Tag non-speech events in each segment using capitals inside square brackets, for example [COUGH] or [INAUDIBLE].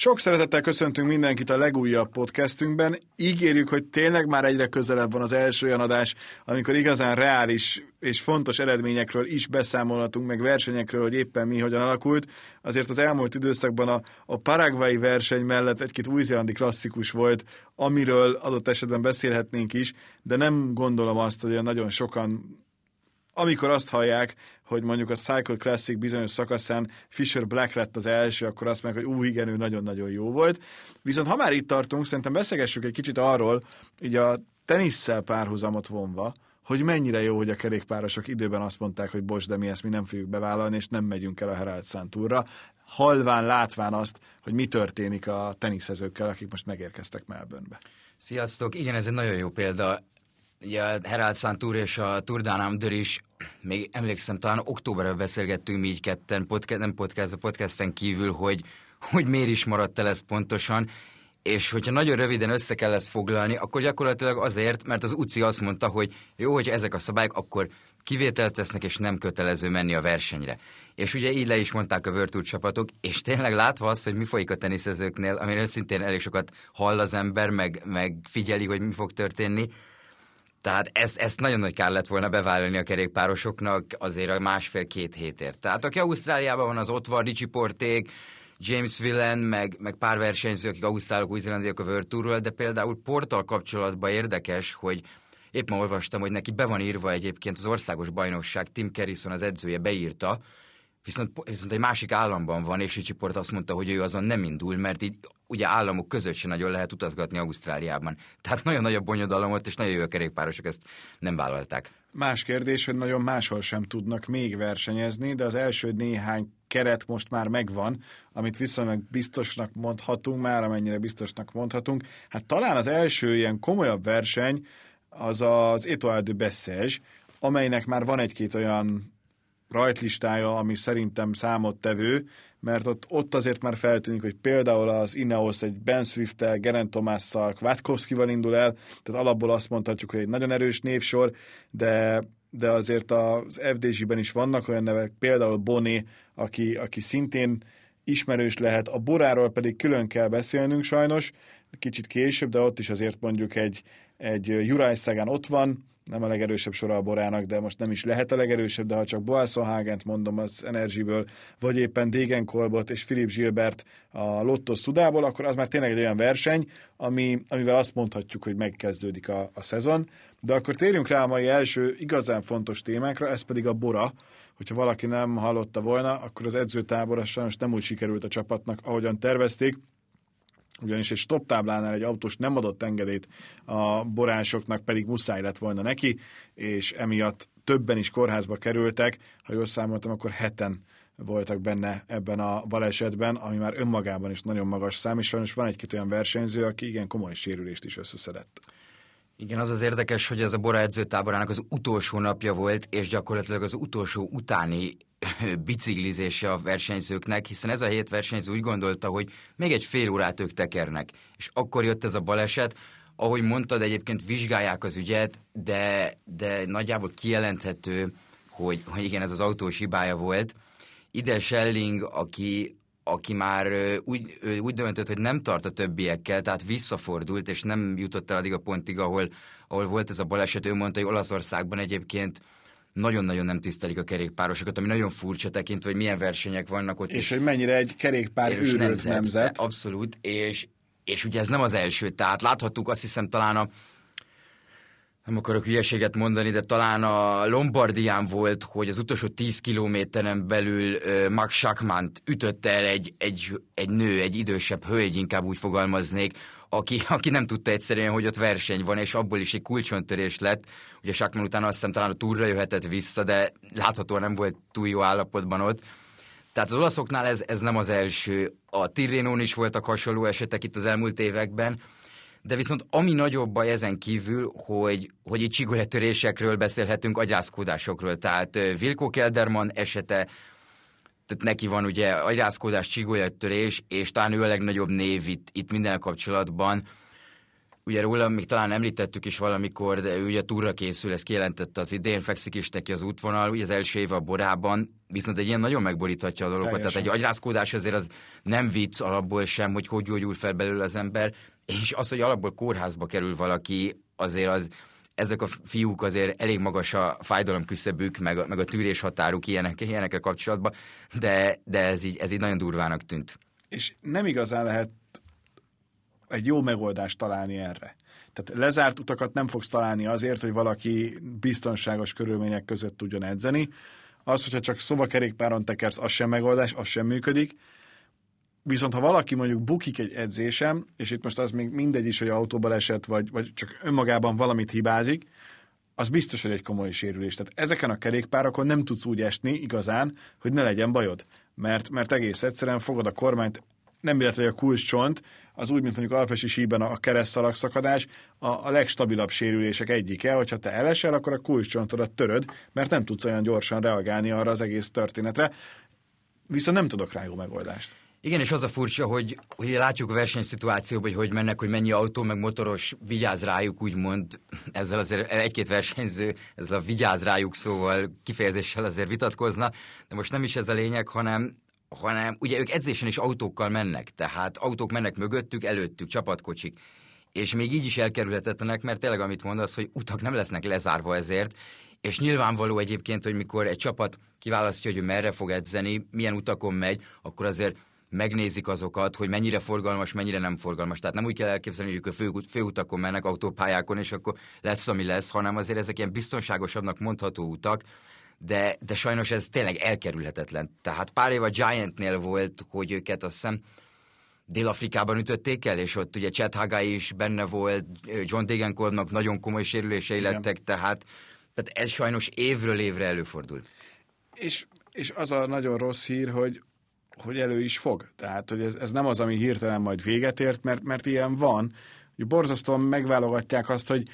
Sok szeretettel köszöntünk mindenkit a legújabb podcastünkben. Ígérjük, hogy tényleg már egyre közelebb van az első olyan adás, amikor igazán reális és fontos eredményekről is beszámolhatunk, meg versenyekről, hogy éppen mi hogyan alakult. Azért az elmúlt időszakban a, a paraguayi verseny mellett egy-két új-zélandi klasszikus volt, amiről adott esetben beszélhetnénk is, de nem gondolom azt, hogy nagyon sokan amikor azt hallják, hogy mondjuk a Cycle Classic bizonyos szakaszán Fisher Black lett az első, akkor azt mondják, hogy ú, igen, ő nagyon-nagyon jó volt. Viszont ha már itt tartunk, szerintem beszélgessük egy kicsit arról, így a tenisszel párhuzamot vonva, hogy mennyire jó, hogy a kerékpárosok időben azt mondták, hogy bocs, de mi ezt mi nem fogjuk bevállalni, és nem megyünk el a Herald Sun Tourra, halván, látván azt, hogy mi történik a teniszezőkkel, akik most megérkeztek Melbournebe. Sziasztok! Igen, ez egy nagyon jó példa ugye a Herald Sun Tour és a Tour Down Under is, még emlékszem, talán októberben beszélgettünk mi így ketten, podcast, nem podcast, a podcasten kívül, hogy, hogy miért is maradt el ez pontosan, és hogyha nagyon röviden össze kell ezt foglalni, akkor gyakorlatilag azért, mert az UCI azt mondta, hogy jó, hogy ezek a szabályok, akkor kivételt tesznek, és nem kötelező menni a versenyre. És ugye így le is mondták a Virtual csapatok, és tényleg látva azt, hogy mi folyik a teniszezőknél, amiről szintén elég sokat hall az ember, meg, meg figyeli, hogy mi fog történni, tehát ez, ezt nagyon nagy kár lett volna bevállalni a kerékpárosoknak azért a másfél-két hétért. Tehát aki Ausztráliában van, az ott van, Ricsi Porték, James Villen, meg, meg pár versenyző, akik ausztrálok, új a World Tourról, de például Portal kapcsolatban érdekes, hogy éppen olvastam, hogy neki be van írva egyébként az országos bajnokság, Tim Kerrison az edzője beírta, viszont, viszont egy másik államban van, és Ricsi Port azt mondta, hogy ő azon nem indul, mert így ugye államok között sem nagyon lehet utazgatni Ausztráliában. Tehát nagyon nagy a bonyodalom ott, és nagyon jó a kerékpárosok ezt nem vállalták. Más kérdés, hogy nagyon máshol sem tudnak még versenyezni, de az első néhány keret most már megvan, amit viszonylag biztosnak mondhatunk, már amennyire biztosnak mondhatunk. Hát talán az első ilyen komolyabb verseny az az Etoile de Bessage, amelynek már van egy-két olyan rajtlistája, ami szerintem számottevő, mert ott, ott azért már feltűnik, hogy például az Ineos egy Ben Swift-tel, Geraint Thomas-szal, Kvátkowskival indul el, tehát alapból azt mondhatjuk, hogy egy nagyon erős névsor, de de azért az FDZ-ben is vannak olyan nevek, például Boni, aki, aki szintén ismerős lehet, a Boráról pedig külön kell beszélnünk sajnos, kicsit később, de ott is azért mondjuk egy, egy Juraj Szegán ott van, nem a legerősebb sora a borának, de most nem is lehet a legerősebb, de ha csak Boalson mondom az Energyből, vagy éppen Degenkolbot és Philip Gilbert a Lotto Szudából, akkor az már tényleg egy olyan verseny, ami, amivel azt mondhatjuk, hogy megkezdődik a, a szezon. De akkor térjünk rá a mai első igazán fontos témákra, ez pedig a Bora. Hogyha valaki nem hallotta volna, akkor az edzőtábor sajnos nem úgy sikerült a csapatnak, ahogyan tervezték ugyanis egy stop táblánál egy autós nem adott engedélyt a borásoknak, pedig muszáj lett volna neki, és emiatt többen is kórházba kerültek, ha jól számoltam, akkor heten voltak benne ebben a balesetben, ami már önmagában is nagyon magas szám, és sajnos van egy-két olyan versenyző, aki igen komoly sérülést is összeszedett. Igen, az az érdekes, hogy ez a Bora edzőtáborának az utolsó napja volt, és gyakorlatilag az utolsó utáni [LAUGHS] biciklizése a versenyzőknek, hiszen ez a hét versenyző úgy gondolta, hogy még egy fél órát ők tekernek. És akkor jött ez a baleset, ahogy mondtad, egyébként vizsgálják az ügyet, de, de nagyjából kijelenthető, hogy, hogy igen, ez az autós hibája volt. Ide Schelling, aki, aki már úgy, úgy döntött, hogy nem tart a többiekkel, tehát visszafordult, és nem jutott el addig a pontig, ahol, ahol volt ez a baleset. Ő mondta, hogy Olaszországban egyébként nagyon-nagyon nem tisztelik a kerékpárosokat, ami nagyon furcsa tekintve, hogy milyen versenyek vannak ott. És, és hogy mennyire egy kerékpár őrült nemzet, nemzet. Abszolút, és, és ugye ez nem az első, tehát láthattuk azt hiszem talán a nem akarok hülyeséget mondani, de talán a Lombardián volt, hogy az utolsó 10 kilométeren belül uh, Max Schachmann ütött el egy, egy, egy nő, egy idősebb hölgy, inkább úgy fogalmaznék, aki, aki nem tudta egyszerűen, hogy ott verseny van, és abból is egy kulcsontörés lett. Ugye Sakman utána azt hiszem talán a túlra jöhetett vissza, de láthatóan nem volt túl jó állapotban ott. Tehát az olaszoknál ez, ez nem az első. A Tirrénón is voltak hasonló esetek itt az elmúlt években, de viszont ami nagyobb baj ezen kívül, hogy, hogy itt csigolyatörésekről beszélhetünk, agyászkodásokról. Tehát Vilko Kelderman esete, tehát neki van ugye agyrázkódás, csigolyattörés, és talán ő a legnagyobb név itt, itt minden kapcsolatban. Ugye róla még talán említettük is valamikor, de ő ugye túra készül, ezt kijelentette az idén, fekszik is neki az útvonal, ugye az első év a borában, viszont egy ilyen nagyon megboríthatja a dolgokat, Teljesen. tehát egy agyrázkódás azért az nem vicc alapból sem, hogy hogy gyógyul fel belőle az ember, és az, hogy alapból kórházba kerül valaki, azért az, ezek a fiúk azért elég magas a fájdalom küszöbük, meg a, meg a tűrés határuk ilyenek, ilyenekkel kapcsolatban, de, de ez, így, ez így nagyon durvának tűnt. És nem igazán lehet egy jó megoldást találni erre. Tehát lezárt utakat nem fogsz találni azért, hogy valaki biztonságos körülmények között tudjon edzeni. Az, hogyha csak szobakerékpáron tekersz, az sem megoldás, az sem működik. Viszont ha valaki mondjuk bukik egy edzésem, és itt most az még mindegy is, hogy autóba esett, vagy, vagy csak önmagában valamit hibázik, az biztos, hogy egy komoly sérülés. Tehát ezeken a kerékpárokon nem tudsz úgy esni igazán, hogy ne legyen bajod. Mert, mert egész egyszerűen fogod a kormányt, nem illetve a kulcscsont, az úgy, mint mondjuk alpesi síben a keresztszalag szakadás, a, a legstabilabb sérülések egyike, hogyha te elesel, akkor a kulcscsontodat töröd, mert nem tudsz olyan gyorsan reagálni arra az egész történetre. Viszont nem tudok rá jó megoldást. Igen, és az a furcsa, hogy, hogy látjuk a versenyszituációban, hogy hogy mennek, hogy mennyi autó, meg motoros vigyáz rájuk, úgymond ezzel azért egy-két versenyző, ezzel a vigyáz rájuk szóval kifejezéssel azért vitatkozna, de most nem is ez a lényeg, hanem hanem ugye ők edzésen is autókkal mennek, tehát autók mennek mögöttük, előttük, csapatkocsik. És még így is elkerülhetetlenek, mert tényleg amit mondasz, hogy utak nem lesznek lezárva ezért, és nyilvánvaló egyébként, hogy mikor egy csapat kiválasztja, hogy ő merre fog edzeni, milyen utakon megy, akkor azért megnézik azokat, hogy mennyire forgalmas, mennyire nem forgalmas. Tehát nem úgy kell elképzelni, hogy ők a fő, főutakon mennek, autópályákon, és akkor lesz, ami lesz, hanem azért ezek ilyen biztonságosabbnak mondható utak, de, de sajnos ez tényleg elkerülhetetlen. Tehát pár év a Giantnél volt, hogy őket azt hiszem Dél-Afrikában ütötték el, és ott ugye Chet Hagai is benne volt, John Degenkolbnak nagyon komoly sérülései Igen. lettek, tehát, tehát ez sajnos évről évre előfordul. És, és az a nagyon rossz hír, hogy hogy elő is fog. Tehát, hogy ez, ez nem az, ami hirtelen majd véget ért, mert, mert ilyen van. Hogy borzasztóan megválogatják azt, hogy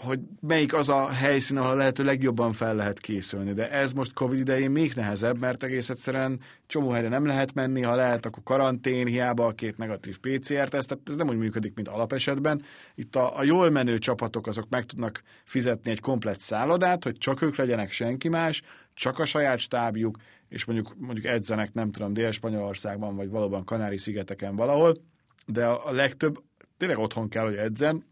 hogy melyik az a helyszín, ahol lehető legjobban fel lehet készülni. De ez most Covid idején még nehezebb, mert egész egyszerűen csomó helyre nem lehet menni, ha lehet, akkor karantén, hiába a két negatív PCR-teszt, tehát ez nem úgy működik, mint alapesetben. Itt a, a jól menő csapatok azok meg tudnak fizetni egy komplett szállodát, hogy csak ők legyenek senki más, csak a saját stábjuk, és mondjuk, mondjuk edzenek, nem tudom, Dél-Spanyolországban, vagy valóban Kanári-szigeteken valahol, de a, a legtöbb tényleg otthon kell, hogy edzen,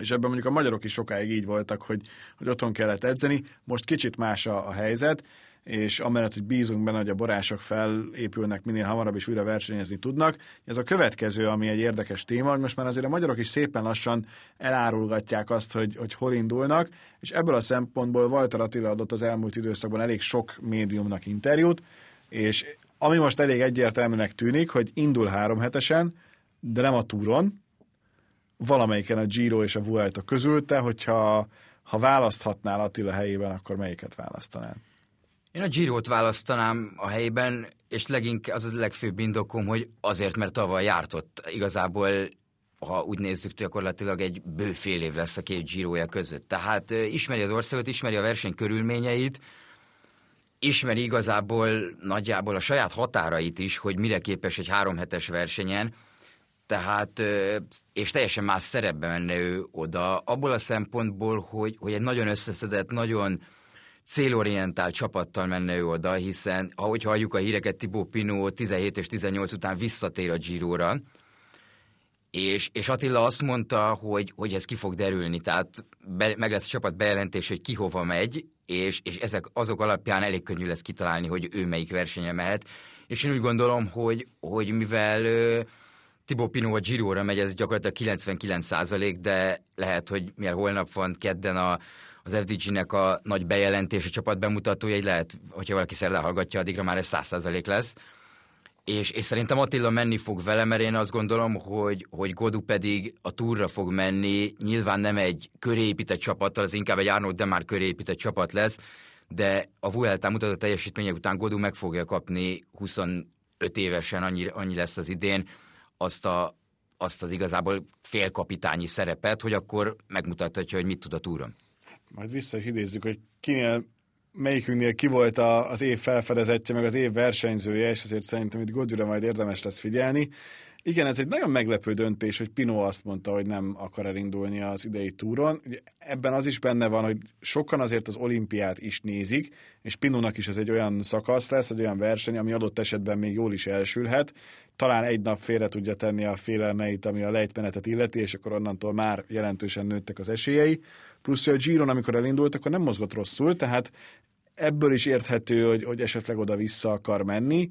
és ebben mondjuk a magyarok is sokáig így voltak, hogy, hogy otthon kellett edzeni. Most kicsit más a, a helyzet, és amellett, hogy bízunk benne, hogy a borások felépülnek minél hamarabb és újra versenyezni tudnak. Ez a következő, ami egy érdekes téma, hogy most már azért a magyarok is szépen lassan elárulgatják azt, hogy, hogy hol indulnak, és ebből a szempontból Walter Attila adott az elmúlt időszakban elég sok médiumnak interjút, és ami most elég egyértelműnek tűnik, hogy indul három hetesen, de nem a túron, valamelyiken a Giro és a Vuelta közül, te, hogyha ha választhatnál Attila helyében, akkor melyiket választanál? Én a Giro-t választanám a helyben, és leginkább az a legfőbb indokom, hogy azért, mert tavaly járt ott igazából ha úgy nézzük, gyakorlatilag egy bő fél év lesz a két Giroja között. Tehát ismeri az országot, ismeri a verseny körülményeit, ismeri igazából nagyjából a saját határait is, hogy mire képes egy háromhetes versenyen, tehát, és teljesen más szerepben menne ő oda, abból a szempontból, hogy, hogy egy nagyon összeszedett, nagyon célorientált csapattal menne ő oda, hiszen ahogy halljuk a híreket, Tibó Pino 17 és 18 után visszatér a Giro-ra, és, és Attila azt mondta, hogy, hogy ez ki fog derülni, tehát be, meg lesz a csapat bejelentés, hogy ki hova megy, és, és ezek azok alapján elég könnyű lesz kitalálni, hogy ő melyik versenye mehet. És én úgy gondolom, hogy, hogy mivel Tibó Pino a Giro-ra megy, ez gyakorlatilag 99 százalék, de lehet, hogy mivel holnap van kedden a, az FDG-nek a nagy bejelentés, a csapat bemutatója, így lehet, hogyha valaki szerdán hallgatja, addigra már ez 100 százalék lesz. És, és szerintem Attila menni fog vele, mert én azt gondolom, hogy, hogy Godu pedig a túra fog menni, nyilván nem egy körépített csapattal, az inkább egy Arnold de már körépített csapat lesz, de a Vuelta mutatott teljesítmények után Godu meg fogja kapni 25 évesen, annyi, annyi lesz az idén, azt, a, azt az igazából félkapitányi szerepet, hogy akkor megmutathatja, hogy mit tud a túron. Majd vissza is idézzük, hogy kinél melyikünknél ki volt a, az év felfedezetje, meg az év versenyzője, és azért szerintem itt Godura majd érdemes lesz figyelni. Igen, ez egy nagyon meglepő döntés, hogy Pino azt mondta, hogy nem akar elindulni az idei túron. Ebben az is benne van, hogy sokan azért az olimpiát is nézik, és Pinónak is ez egy olyan szakasz lesz, egy olyan verseny, ami adott esetben még jól is elsülhet. Talán egy nap félre tudja tenni a félelmeit, ami a lejtmenetet illeti, és akkor onnantól már jelentősen nőttek az esélyei. Plusz, hogy a Giron, amikor elindult, akkor nem mozgott rosszul, tehát ebből is érthető, hogy, hogy esetleg oda-vissza akar menni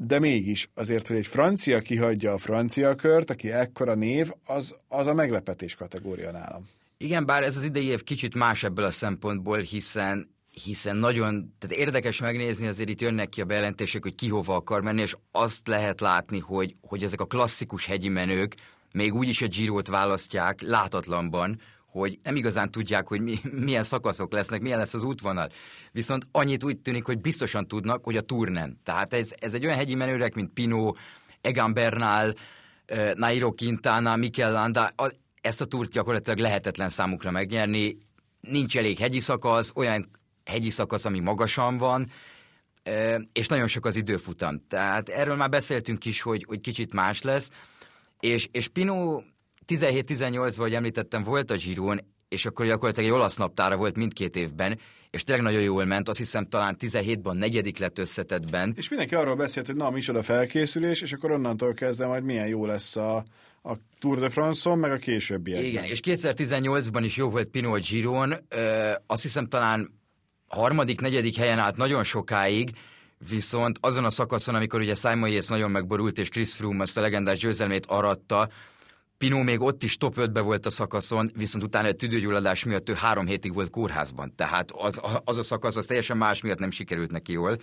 de mégis azért, hogy egy francia kihagyja a francia kört, aki ekkora név, az, az a meglepetés kategória nálam. Igen, bár ez az idei év kicsit más ebből a szempontból, hiszen hiszen nagyon, tehát érdekes megnézni, azért itt jönnek ki a bejelentések, hogy ki hova akar menni, és azt lehet látni, hogy, hogy ezek a klasszikus hegyi menők még úgy is a Girot választják látatlanban, hogy nem igazán tudják, hogy mi, milyen szakaszok lesznek, milyen lesz az útvonal. Viszont annyit úgy tűnik, hogy biztosan tudnak, hogy a túr nem. Tehát ez, ez egy olyan hegyi menőrek, mint Pino, Egan Bernal, eh, Nairo Quintana, Mikel Landa, ezt a túrt gyakorlatilag lehetetlen számukra megnyerni. Nincs elég hegyi szakasz, olyan hegyi szakasz, ami magasan van, eh, és nagyon sok az időfutam. Tehát erről már beszéltünk is, hogy, hogy kicsit más lesz, és, és Pino 17-18-ban, ahogy említettem, volt a Giron, és akkor gyakorlatilag egy olasz naptára volt mindkét évben, és tényleg nagyon jól ment, azt hiszem talán 17-ban negyedik lett összetettben. És mindenki arról beszélt, hogy na, micsoda felkészülés, és akkor onnantól kezdve majd milyen jó lesz a, a Tour de France-on, meg a későbbiekben. Igen, és 2018-ban is jó volt Pinot Giron, ö, azt hiszem talán harmadik, negyedik helyen állt nagyon sokáig, viszont azon a szakaszon, amikor ugye Simon Yates nagyon megborult, és Chris Froome azt a legendás győzelmét aratta, Pinó még ott is top 5-be volt a szakaszon, viszont utána egy tüdőgyulladás miatt ő három hétig volt kórházban. Tehát az, az a szakasz az teljesen más miatt nem sikerült neki jól.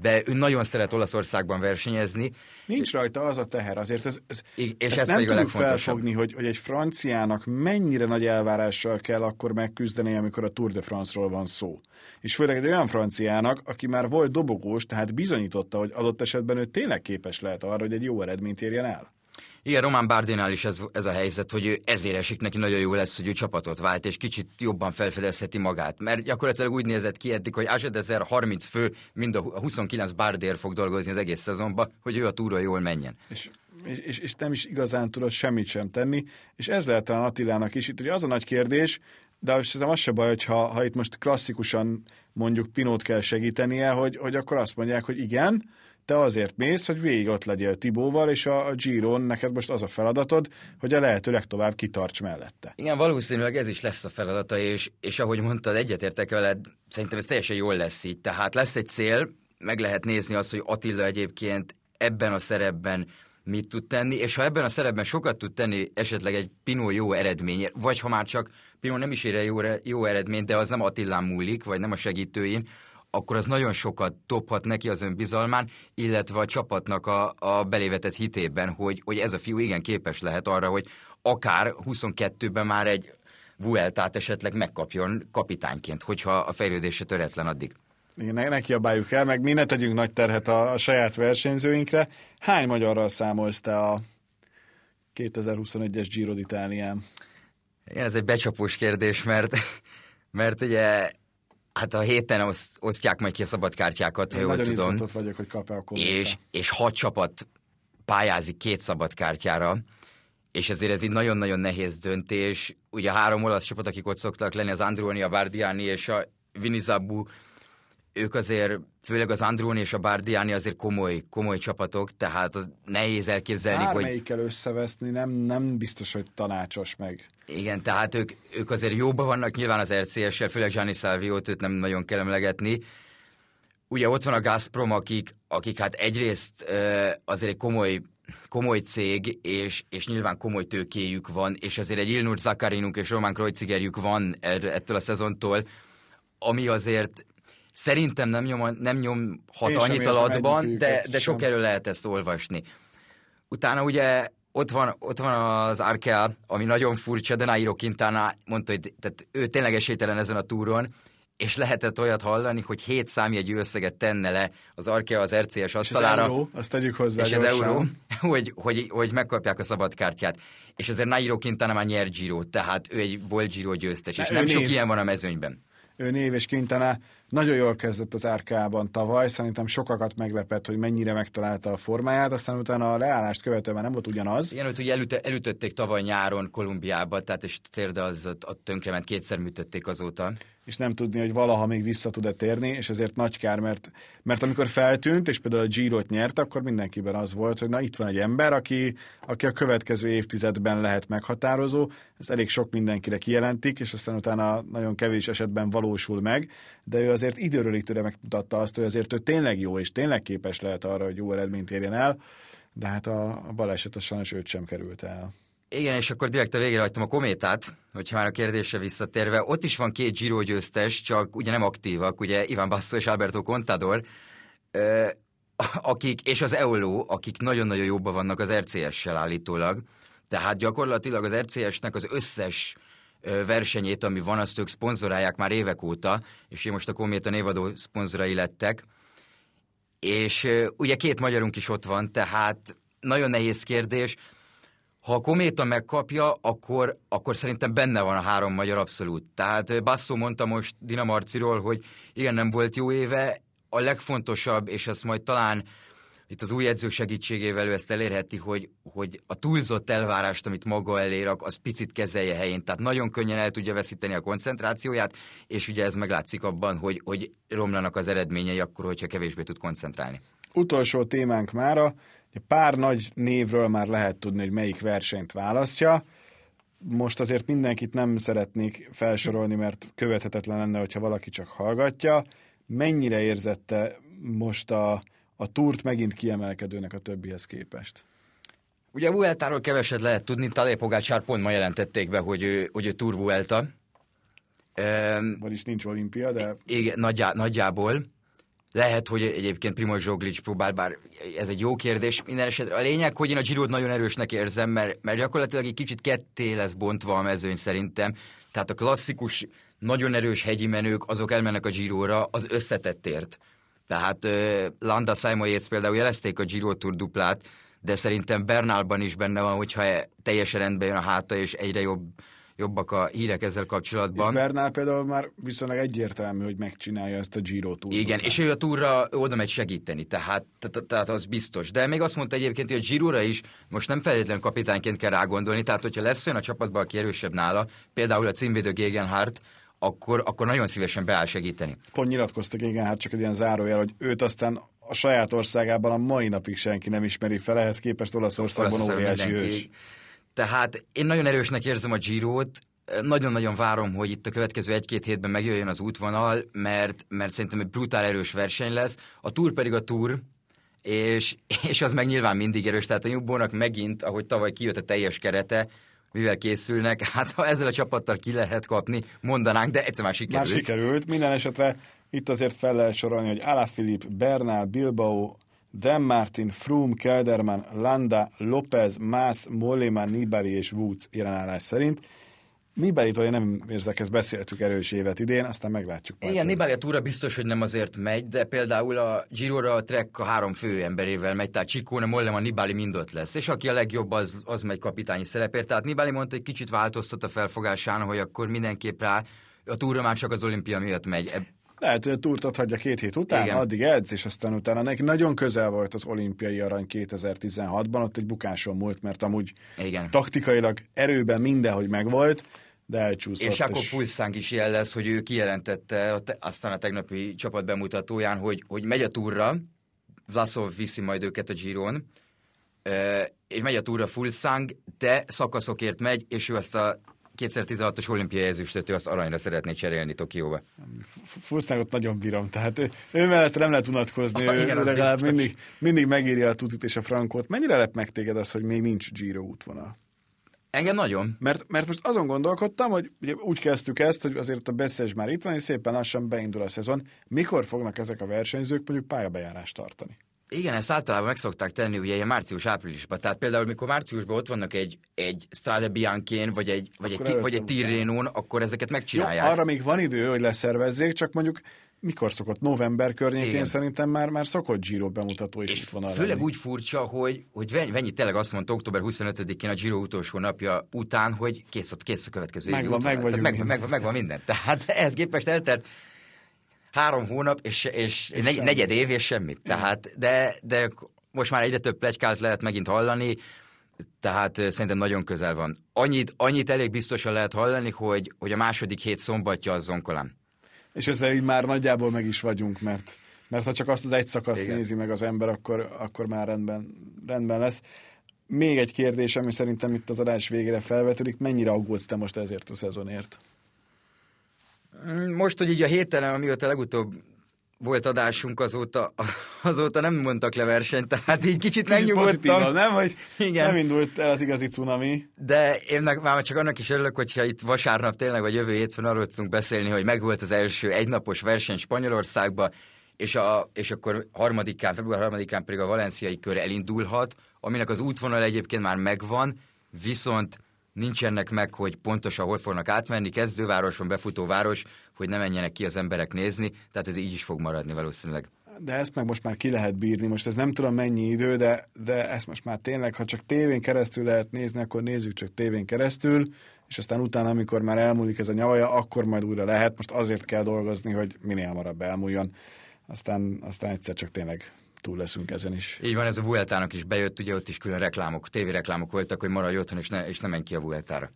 De ő nagyon szeret Olaszországban versenyezni. Nincs rajta az a teher, azért ez, ez, és ezt ez nem tudjuk felfogni, hogy, hogy egy franciának mennyire nagy elvárással kell akkor megküzdeni, amikor a Tour de France-ról van szó. És főleg egy olyan franciának, aki már volt dobogós, tehát bizonyította, hogy adott esetben ő tényleg képes lehet arra, hogy egy jó eredményt érjen el. Igen, Román Bárdénál is ez, ez a helyzet, hogy ő ezért esik neki nagyon jó lesz, hogy ő csapatot vált, és kicsit jobban felfedezheti magát. Mert gyakorlatilag úgy nézett ki eddig, hogy Azsedezer 30 fő, mind a 29 Bárdér fog dolgozni az egész szezonban, hogy ő a túra jól menjen. És és, és nem is igazán tudott semmit sem tenni, és ez lehet talán Attilának is. Itt ugye az a nagy kérdés, de szerintem az se baj, hogy ha, ha itt most klasszikusan mondjuk Pinót kell segítenie, hogy, hogy akkor azt mondják, hogy igen, te azért mész, hogy végig ott legyél Tibóval, és a, a Giron neked most az a feladatod, hogy a lehető legtovább kitarts mellette. Igen, valószínűleg ez is lesz a feladata, és, és ahogy mondtad, egyetértek veled, szerintem ez teljesen jól lesz így. Tehát lesz egy cél, meg lehet nézni azt, hogy Attila egyébként ebben a szerepben mit tud tenni, és ha ebben a szerepben sokat tud tenni esetleg egy Pino jó eredmény, vagy ha már csak Pino nem is ér jó, jó eredményt, de az nem Attilán múlik, vagy nem a segítőin, akkor az nagyon sokat dobhat neki az önbizalmán, illetve a csapatnak a, a belévetett hitében, hogy, hogy ez a fiú igen képes lehet arra, hogy akár 22-ben már egy Vueltát esetleg megkapjon kapitányként, hogyha a fejlődése töretlen addig. Igen, ne, ne kiabáljuk el, meg mi ne tegyünk nagy terhet a, a saját versenyzőinkre. Hány magyarral számolsz te a 2021-es Giro d'Italián? Igen, ez egy becsapós kérdés, mert, mert ugye Hát a héten oszt, osztják majd ki a szabadkártyákat, ha Én jól nagyon tudom. Nagyon vagyok, hogy kap-e a és, és hat csapat pályázik két szabadkártyára, és ezért ez egy nagyon-nagyon nehéz döntés. Ugye a három olasz csapat, akik ott szoktak lenni, az Androni, a Bardiani és a Vinizabu, ők azért, főleg az Androni és a Bardiani azért komoly, komoly csapatok, tehát az nehéz elképzelni, Bármelyikkel hogy... összeveszni nem, nem biztos, hogy tanácsos meg. Igen, tehát ők, ők azért jóban vannak nyilván az RCS-sel, főleg Gianni Salviót, őt nem nagyon kell emlegetni. Ugye ott van a Gazprom, akik, akik hát egyrészt azért egy komoly, komoly cég, és, és nyilván komoly tőkéjük van, és azért egy Ilnur Zakarinuk és Román Kreuzigerjük van ettől a szezontól, ami azért szerintem nem, nyom, nem nyomhat Én annyit alatban, de, de sok erről lehet ezt olvasni. Utána ugye ott van, ott van az Arkea, ami nagyon furcsa, de Nairo Quintana mondta, hogy tehát ő tényleg esélytelen ezen a túron, és lehetett olyat hallani, hogy hét számjegyű összeget tenne le az Arkea az RCS asztalára. És az euró, azt tegyük hozzá És gyorsan. az euró, [LAUGHS] hogy, hogy, hogy megkapják a szabadkártyát. És azért Nairo Quintana már nyer Giro, tehát ő egy volt Giro győztes, és nem név. sok ilyen van a mezőnyben. Ő név és Quintana nagyon jól kezdett az árkában tavaly, szerintem sokakat meglepett, hogy mennyire megtalálta a formáját, aztán utána a leállást követően már nem volt ugyanaz. Igen, hogy ugye elüt, elütötték tavaly nyáron Kolumbiába, tehát és térde az ott tönkrement, kétszer műtötték azóta és nem tudni, hogy valaha még vissza tud-e térni, és ezért nagy kár, mert, mert amikor feltűnt, és például a Giro-t nyert, akkor mindenkiben az volt, hogy na itt van egy ember, aki, aki a következő évtizedben lehet meghatározó, ez elég sok mindenkire kijelentik, és aztán utána nagyon kevés esetben valósul meg, de ő azért időről időre megmutatta azt, hogy azért ő tényleg jó, és tényleg képes lehet arra, hogy jó eredményt érjen el, de hát a, a baleset sajnos őt sem került el. Igen, és akkor direkt a végére hagytam a kométát, hogyha már a kérdésre visszatérve. Ott is van két Giro győztes, csak ugye nem aktívak, ugye Iván Basso és Alberto Contador, akik, és az Eolo, akik nagyon-nagyon jobban vannak az RCS-sel állítólag. Tehát gyakorlatilag az RCS-nek az összes versenyét, ami van, azt ők szponzorálják már évek óta, és én most a Kométa névadó szponzorai lettek. És ugye két magyarunk is ott van, tehát nagyon nehéz kérdés ha a Kométa megkapja, akkor, akkor szerintem benne van a három magyar abszolút. Tehát Basszó mondta most Dinamarciról, hogy igen, nem volt jó éve, a legfontosabb, és ezt majd talán itt az új edzők segítségével ő ezt elérheti, hogy, hogy a túlzott elvárást, amit maga elér, az picit kezelje helyén. Tehát nagyon könnyen el tudja veszíteni a koncentrációját, és ugye ez meglátszik abban, hogy, hogy romlanak az eredményei akkor, hogyha kevésbé tud koncentrálni. Utolsó témánk mára, Pár nagy névről már lehet tudni, hogy melyik versenyt választja. Most azért mindenkit nem szeretnék felsorolni, mert követhetetlen lenne, hogyha valaki csak hallgatja. Mennyire érzette most a, a túrt megint kiemelkedőnek a többihez képest? Ugye a Vueltáról keveset lehet tudni, Tadej Pogácsár pont ma jelentették be, hogy ő, hogy ő Tour Vuelta. Vagyis nincs olimpia, de... Igen, nagyjá, nagyjából. Lehet, hogy egyébként Primoz Zsoglic próbál, bár ez egy jó kérdés. Minden esetre a lényeg, hogy én a giro nagyon erősnek érzem, mert, mert gyakorlatilag egy kicsit ketté lesz bontva a mezőny szerintem. Tehát a klasszikus, nagyon erős hegyi menők, azok elmennek a giro az összetettért. Tehát uh, Landa Simon Yates például jelezték a Giro Tour duplát, de szerintem Bernálban is benne van, hogyha teljesen rendben jön a háta, és egyre jobb jobbak a hírek ezzel kapcsolatban. És Bernál például már viszonylag egyértelmű, hogy megcsinálja ezt a Giro túrt. Igen, és ő a túra oda megy segíteni, tehát, tehát az biztos. De még azt mondta egyébként, hogy a Girora is most nem feltétlenül kapitányként kell rágondolni, tehát hogyha lesz olyan a csapatban, aki erősebb nála, például a címvédő Gegenhardt, akkor, akkor nagyon szívesen beáll segíteni. Pont nyilatkozta Gegenhardt, csak egy ilyen zárójel, hogy őt aztán a saját országában a mai napig senki nem ismeri fel, ehhez képest Olaszországban óriási ős. Tehát én nagyon erősnek érzem a Girót, nagyon-nagyon várom, hogy itt a következő egy-két hétben megjöjjön az útvonal, mert, mert szerintem egy brutál erős verseny lesz. A túr pedig a túr, és, és az meg nyilván mindig erős. Tehát a Jumbo-nak megint, ahogy tavaly kijött a teljes kerete, mivel készülnek, [LAUGHS] hát ha ezzel a csapattal ki lehet kapni, mondanánk, de egyszer már sikerült. Már sikerült. Minden esetre itt azért fel lehet sorolni, hogy Alaphilipp, Bernal, Bilbao, Dan Martin, Froome, Kelderman, Landa, Lopez, Mász, Mollema, Nibali és Woods jelenállás szerint. Nibali-tól nem érzek, ezt beszéltük erős évet idén, aztán meglátjuk. Majd Igen, Nibali a túra biztos, hogy nem azért megy, de például a Giro-ra a Trek a három fő emberével megy, tehát Csikóna, Mollema, Nibali mind ott lesz, és aki a legjobb, az, az megy kapitányi szerepért. Tehát Nibali mondta, hogy kicsit változtat a felfogásán, hogy akkor mindenképp rá a túra már csak az olimpia miatt megy. Lehet, hogy a túrt hagyja két hét után, Igen. addig edz, és aztán utána neki nagyon közel volt az olimpiai arany 2016-ban, ott egy bukáson múlt, mert amúgy Igen. taktikailag erőben mindenhogy megvolt, de elcsúszott. És Jakob Fulszánk is jel lesz, hogy ő kijelentette aztán a tegnapi csapat bemutatóján, hogy, hogy megy a túra, Vlasov viszi majd őket a Giron, és megy a túra Fulszánk, de szakaszokért megy, és ő azt a 2016-os olimpiai ezüstöt, ő azt aranyra szeretné cserélni Tokióba. Fulsznágot nagyon bírom, tehát ő, ő mellett nem lehet unatkozni, ah, ő igen, legalább mindig, mindig megírja a tutit és a frankot. Mennyire lep meg téged az, hogy még nincs Giro útvonal? Engem nagyon. Mert, mert most azon gondolkodtam, hogy ugye úgy kezdtük ezt, hogy azért a beszélés már itt van, és szépen lassan beindul a szezon. Mikor fognak ezek a versenyzők mondjuk pályabejárást tartani? Igen, ezt általában meg szokták tenni ugye ilyen március-áprilisban. Tehát például, mikor márciusban ott vannak egy, egy Strade Bianchén, vagy egy, vagy egy, vagy egy Tirrenon, akkor ezeket megcsinálják. Jó, arra még van idő, hogy leszervezzék, csak mondjuk mikor szokott? November környékén Igen. szerintem már, már szokott Giro bemutató is és itt van. Főleg lenni. úgy furcsa, hogy, hogy Venyi tényleg azt mondta október 25-én a Giro utolsó napja után, hogy kész, kész a következő megvan, meg, meg, meg, meg, megvan minden. Tehát [LAUGHS] ehhez képest eltelt három hónap, és, és, és negy, negyed év, és semmi. Tehát, de, de most már egyre több plegykát lehet megint hallani, tehát szerintem nagyon közel van. Annyit, annyit elég biztosan lehet hallani, hogy, hogy a második hét szombatja az zonkolám. És ezzel így már nagyjából meg is vagyunk, mert, mert ha csak azt az egy szakaszt Igen. nézi meg az ember, akkor, akkor már rendben, rendben lesz. Még egy kérdés, ami szerintem itt az adás végére felvetődik, mennyire aggódsz te most ezért a szezonért? Most, hogy így a héten, amióta legutóbb volt adásunk, azóta, [LAUGHS] azóta nem mondtak le versenyt, tehát így kicsit megnyugodtam. nem? Hogy Igen. nem indult el az igazi cunami. De én már csak annak is örülök, hogyha itt vasárnap tényleg, vagy jövő hétfőn arról tudunk beszélni, hogy megvolt az első egynapos verseny Spanyolországba, és, a, és akkor harmadikán, február harmadikán pedig a valenciai kör elindulhat, aminek az útvonal egyébként már megvan, viszont nincsenek meg, hogy pontosan hol fognak átmenni, kezdővároson, befutó város, hogy ne menjenek ki az emberek nézni, tehát ez így is fog maradni valószínűleg. De ezt meg most már ki lehet bírni, most ez nem tudom mennyi idő, de, de ezt most már tényleg, ha csak tévén keresztül lehet nézni, akkor nézzük csak tévén keresztül, és aztán utána, amikor már elmúlik ez a nyavaja, akkor majd újra lehet, most azért kell dolgozni, hogy minél hamarabb elmúljon, aztán, aztán egyszer csak tényleg túl leszünk ezen is. Így van, ez a Vueltának is bejött, ugye ott is külön reklámok, tévéreklámok voltak, hogy maradj otthon, és ne, és ne menj ki a Vueltára.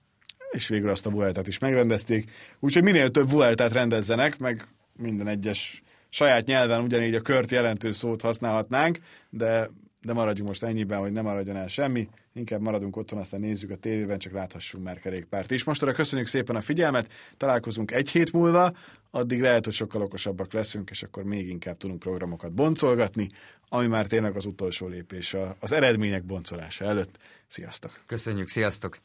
És végül azt a Vueltát is megrendezték. Úgyhogy minél több Vueltát rendezzenek, meg minden egyes saját nyelven ugyanígy a kört jelentő szót használhatnánk, de, de maradjunk most ennyiben, hogy nem maradjon el semmi. Inkább maradunk otthon, aztán nézzük a tévében, csak láthassunk már kerékpárt is. Most köszönjük szépen a figyelmet, találkozunk egy hét múlva, addig lehet, hogy sokkal okosabbak leszünk, és akkor még inkább tudunk programokat boncolgatni, ami már tényleg az utolsó lépés az eredmények boncolása előtt. Sziasztok! Köszönjük, sziasztok!